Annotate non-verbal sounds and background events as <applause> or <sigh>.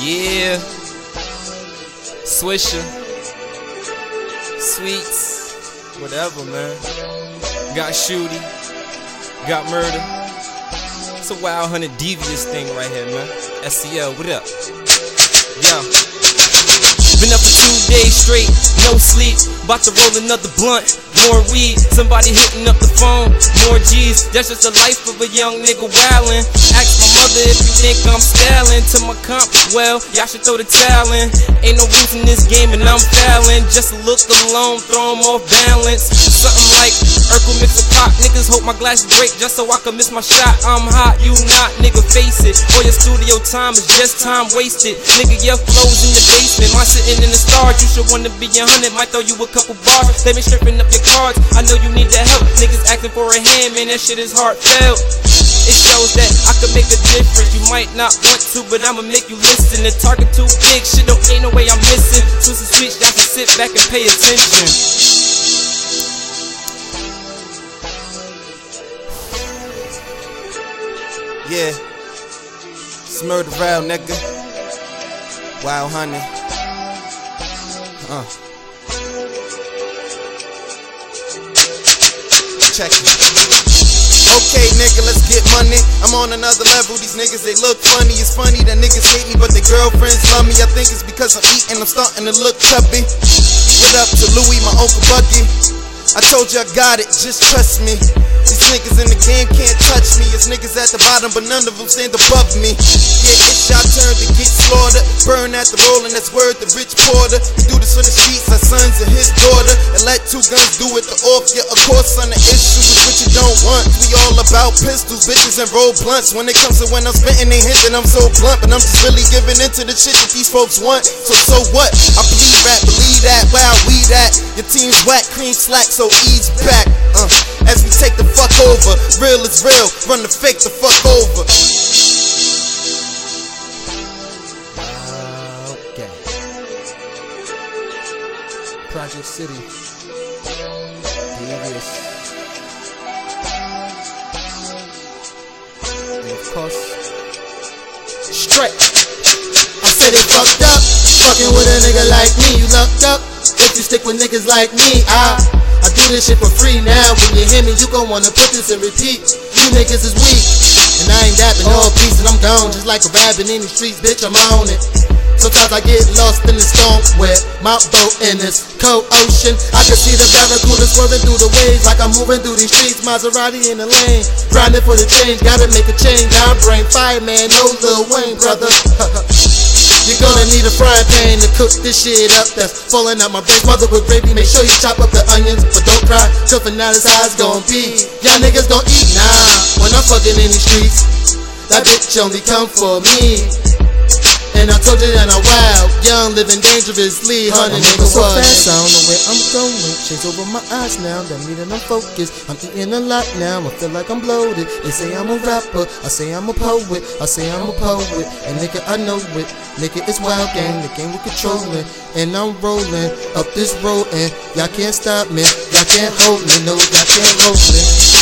Yeah. Swissa. Sweets. Whatever, man. Got shooty. Got murder. It's a wild hunted devious thing right here, man. SCL, what up? Yo. Been up for two days straight, no sleep. About to roll another blunt, more weed. Somebody hitting up the phone, more G's. That's just the life of a young nigga wildin'. Ask my mother if you think I'm styling. To my comp, well, y'all should throw the towel in. Ain't no rules in this game and I'm fouling. Just look alone, throw 'em off balance. Something like Urkel mix a pop. Niggas hope my glasses break just so I can miss my shot. I'm hot, you not, nigga, face it. All your studio time is just time wasted. Nigga, your flow's in the basement. My sitting in the stars, you should wanna be a hundred. Might throw you a couple bars. They been stripping up your cards. I know you need the help. Niggas asking for a hand, man, that shit is heartfelt. It shows that I can make a difference. You might not want to, but I'ma make you listen. The target too big, shit don't ain't no way I'm missing. Twist and switch, y'all can sit back and pay attention. Yeah, Smurd around, nigga. Wild honey. Uh. Check. Okay, nigga, let's get money. I'm on another level. These niggas, they look funny. It's funny that niggas hate me, but their girlfriends love me. I think it's because I'm eating, I'm starting to look chubby. What up to Louis, my Uncle Bucky? I told you I got it, just trust me. These niggas in the game can't touch me. It's niggas at the bottom, but none of them stand above me. Yeah, it's your turn to get slaughtered. At the rolling, that's word the Rich Porter. We do this for the streets, our sons and his daughter. And let two guns do it to off you. Of course, on the issue is what you don't want. We all about pistols, bitches, and roll blunts. When it comes to when I'm spitting, they hint that I'm so blunt. But I'm just really giving into the shit that these folks want. So, so what? I believe that, believe that. Wow, we that. Your team's whack, cream slack, so ease back. Uh, as we take the fuck over. Real is real, run the fake the fuck over. Project City. Devious. And of course, Straight. I said it fucked up. Fucking with a nigga like me, you lucked up. If you stick with niggas like me, I I do this shit for free now. When you hear me, you gon' wanna put this in repeat. You niggas is weak, and I ain't dapping all peace, and I'm gone just like a rabbit in these streets, bitch. I'm on it. Sometimes I get lost in the storm with my boat in this cold ocean. I can see the barracuda swerving through the waves like I'm moving through these streets. Maserati in the lane, grinding for the change. Gotta make a change. I bring fire, man. No Lil Wayne, brother. <laughs> You're gonna need a frying pan to cook this shit up that's falling out my brain. Mother with gravy, make sure you chop up the onions, but don't cry. Till finale how it's gonna be. Y'all niggas gon' eat nah. When I'm fucking in these streets, that bitch only come for me. And I told you that I'm wild, young, living dangerously, I'm hundred moving so fast, I don't know where I'm going. Shades over my eyes now, that mean that I'm focused. I'm eating a lot now, I feel like I'm bloated. They say I'm a rapper, I say I'm a poet, I say I'm a poet. And nigga, I know it. Nigga, it's wild gang, the game we're controlling. And I'm rolling up this road, and y'all can't stop me. Y'all can't hold me, no, y'all can't hold me.